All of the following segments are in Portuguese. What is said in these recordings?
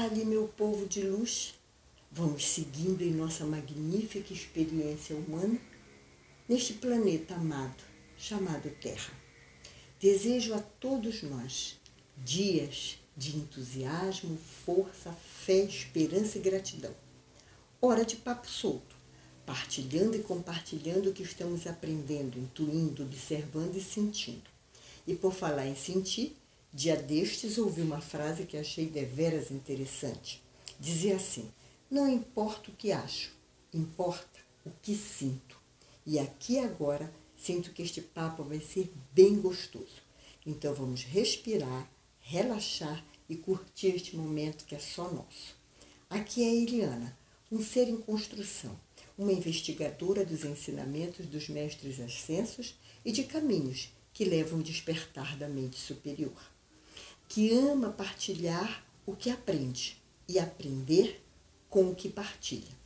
Fale, meu povo de luz. Vamos seguindo em nossa magnífica experiência humana neste planeta amado chamado Terra. Desejo a todos nós dias de entusiasmo, força, fé, esperança e gratidão. Hora de papo solto, partilhando e compartilhando o que estamos aprendendo, intuindo, observando e sentindo. E por falar em sentir, dia destes ouvi uma frase que achei deveras interessante. Dizia assim: Não importa o que acho, importa o que sinto. E aqui agora sinto que este papo vai ser bem gostoso. Então vamos respirar, relaxar e curtir este momento que é só nosso. Aqui é a Eliana, um ser em construção, uma investigadora dos ensinamentos dos mestres ascensos e de caminhos que levam ao despertar da mente superior, que ama partilhar o que aprende e aprender com o que partilha.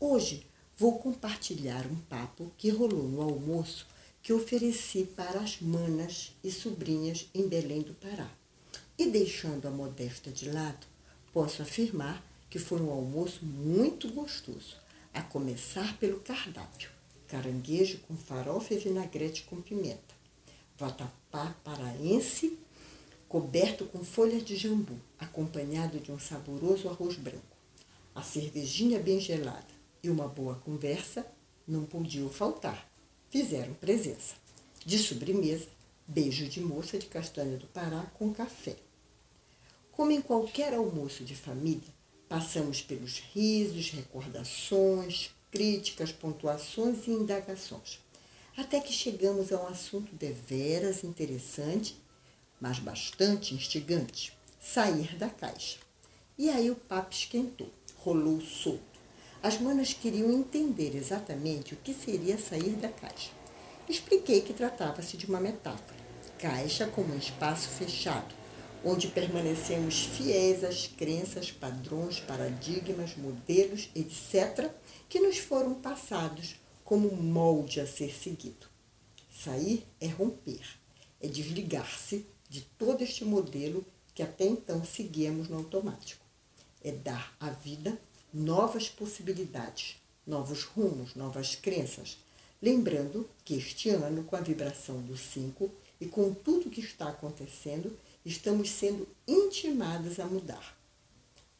Hoje vou compartilhar um papo que rolou no almoço que ofereci para as manas e sobrinhas em Belém do Pará. E deixando a modesta de lado, posso afirmar que foi um almoço muito gostoso, a começar pelo cardápio: caranguejo com farofa e vinagrete com pimenta, vatapá paraense coberto com folhas de jambu, acompanhado de um saboroso arroz branco. A cervejinha bem gelada e uma boa conversa não podiam faltar. Fizeram presença. De sobremesa, beijo de moça de castanha do Pará com café. Como em qualquer almoço de família, passamos pelos risos, recordações, críticas, pontuações e indagações, até que chegamos a um assunto deveras interessante, mas bastante instigante: sair da caixa. E aí o papo esquentou, rolou solto. As manas queriam entender exatamente o que seria sair da caixa. Expliquei que tratava-se de uma metáfora. Caixa como um espaço fechado, onde permanecemos fiéis às crenças, padrões, paradigmas, modelos, etc., que nos foram passados como molde a ser seguido. Sair é romper, é desligar-se de todo este modelo que até então seguíamos no automático. É dar à vida novas possibilidades, novos rumos, novas crenças. Lembrando que este ano, com a vibração do 5 e com tudo que está acontecendo, estamos sendo intimadas a mudar.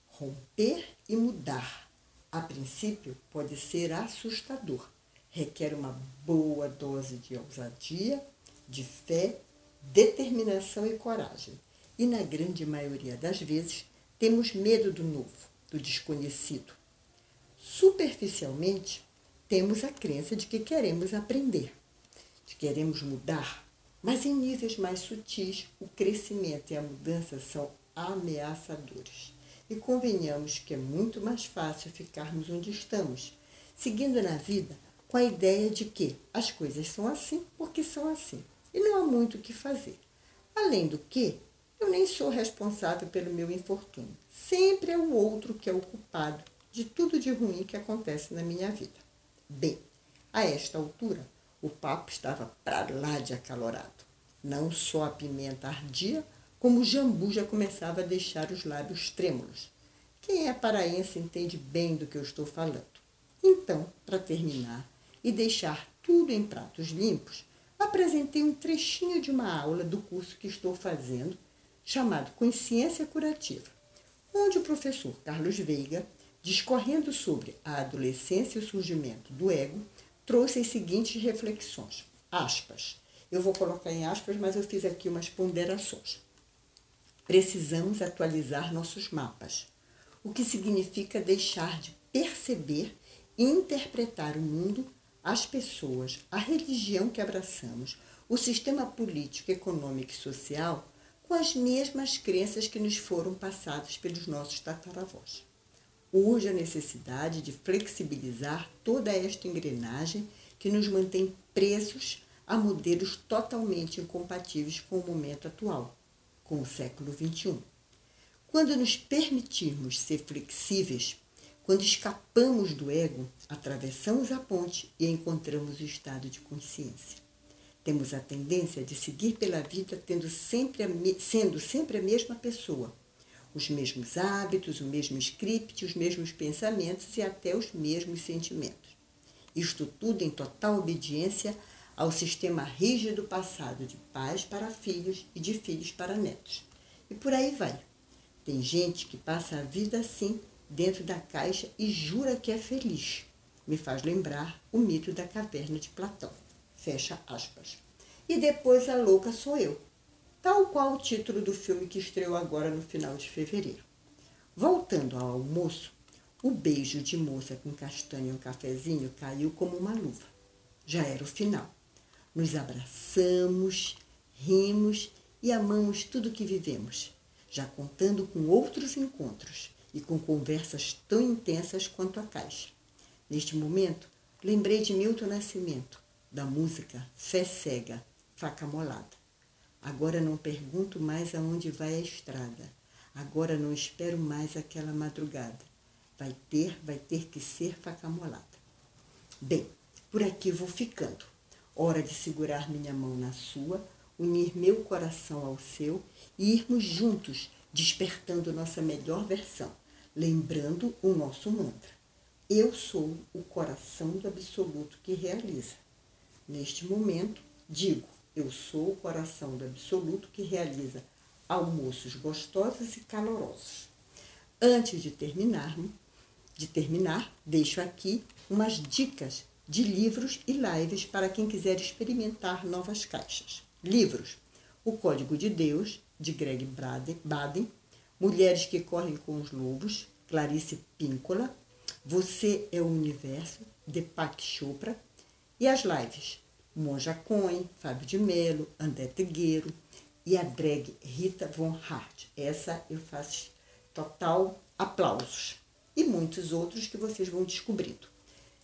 Romper e mudar, a princípio, pode ser assustador. Requer uma boa dose de ousadia, de fé, determinação e coragem. E na grande maioria das vezes, temos medo do novo do desconhecido. Superficialmente, temos a crença de que queremos aprender, de que queremos mudar, mas em níveis mais sutis, o crescimento e a mudança são ameaçadores. E convenhamos que é muito mais fácil ficarmos onde estamos, seguindo na vida com a ideia de que as coisas são assim porque são assim e não há muito o que fazer. Além do que, eu nem sou responsável pelo meu infortúnio. Sempre é o outro que é o culpado de tudo de ruim que acontece na minha vida. Bem, a esta altura, o papo estava para lá de acalorado. Não só a pimenta ardia, como o jambu já começava a deixar os lábios trêmulos. Quem é paraense entende bem do que eu estou falando. Então, para terminar e deixar tudo em pratos limpos, apresentei um trechinho de uma aula do curso que estou fazendo chamado Consciência Curativa, onde o professor Carlos Veiga, discorrendo sobre a adolescência e o surgimento do ego, trouxe as seguintes reflexões. Aspas. Eu vou colocar em aspas, mas eu fiz aqui umas ponderações. Precisamos atualizar nossos mapas, o que significa deixar de perceber e interpretar o mundo, as pessoas, a religião que abraçamos, o sistema político, econômico e social com as mesmas crenças que nos foram passadas pelos nossos tataravós. Urge a necessidade de flexibilizar toda esta engrenagem que nos mantém presos a modelos totalmente incompatíveis com o momento atual, com o século XXI. Quando nos permitirmos ser flexíveis, quando escapamos do ego, atravessamos a ponte e encontramos o estado de consciência. Temos a tendência de seguir pela vida tendo sempre a, sendo sempre a mesma pessoa, os mesmos hábitos, o mesmo script, os mesmos pensamentos e até os mesmos sentimentos. Isto tudo em total obediência ao sistema rígido passado de pais para filhos e de filhos para netos. E por aí vai. Tem gente que passa a vida assim, dentro da caixa, e jura que é feliz. Me faz lembrar o mito da caverna de Platão. Fecha aspas. E depois a louca sou eu tal qual o título do filme que estreou agora no final de fevereiro. Voltando ao almoço, o beijo de moça com castanha e um cafezinho caiu como uma luva. Já era o final. Nos abraçamos, rimos e amamos tudo que vivemos, já contando com outros encontros e com conversas tão intensas quanto a caixa. Neste momento, lembrei de Milton Nascimento, da música Fé Cega, Faca Molada. Agora não pergunto mais aonde vai a estrada. Agora não espero mais aquela madrugada. Vai ter, vai ter que ser facamolada. Bem, por aqui vou ficando. Hora de segurar minha mão na sua, unir meu coração ao seu e irmos juntos despertando nossa melhor versão, lembrando o nosso mantra. Eu sou o coração do absoluto que realiza. Neste momento, digo eu sou o coração do absoluto que realiza almoços gostosos e calorosos. Antes de terminarmos, de terminar, deixo aqui umas dicas de livros e lives para quem quiser experimentar novas caixas. Livros: O Código de Deus, de Greg Baden, Mulheres que Correm com os Lobos, Clarice Píncola, Você é o Universo, de Pak Chopra, e as lives Monja Cohen, Fábio de Melo, André Trigueiro e a drag Rita Von Hart. Essa eu faço total aplausos. E muitos outros que vocês vão descobrindo.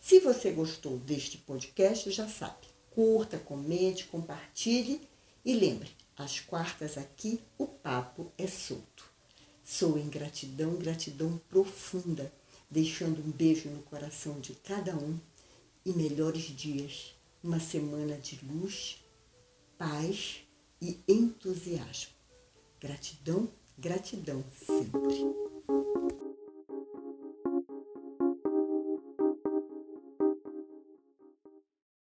Se você gostou deste podcast, já sabe, curta, comente, compartilhe e lembre, às quartas aqui o papo é solto. Sou em gratidão, gratidão profunda, deixando um beijo no coração de cada um e melhores dias uma semana de luz, paz e entusiasmo. Gratidão, gratidão sempre.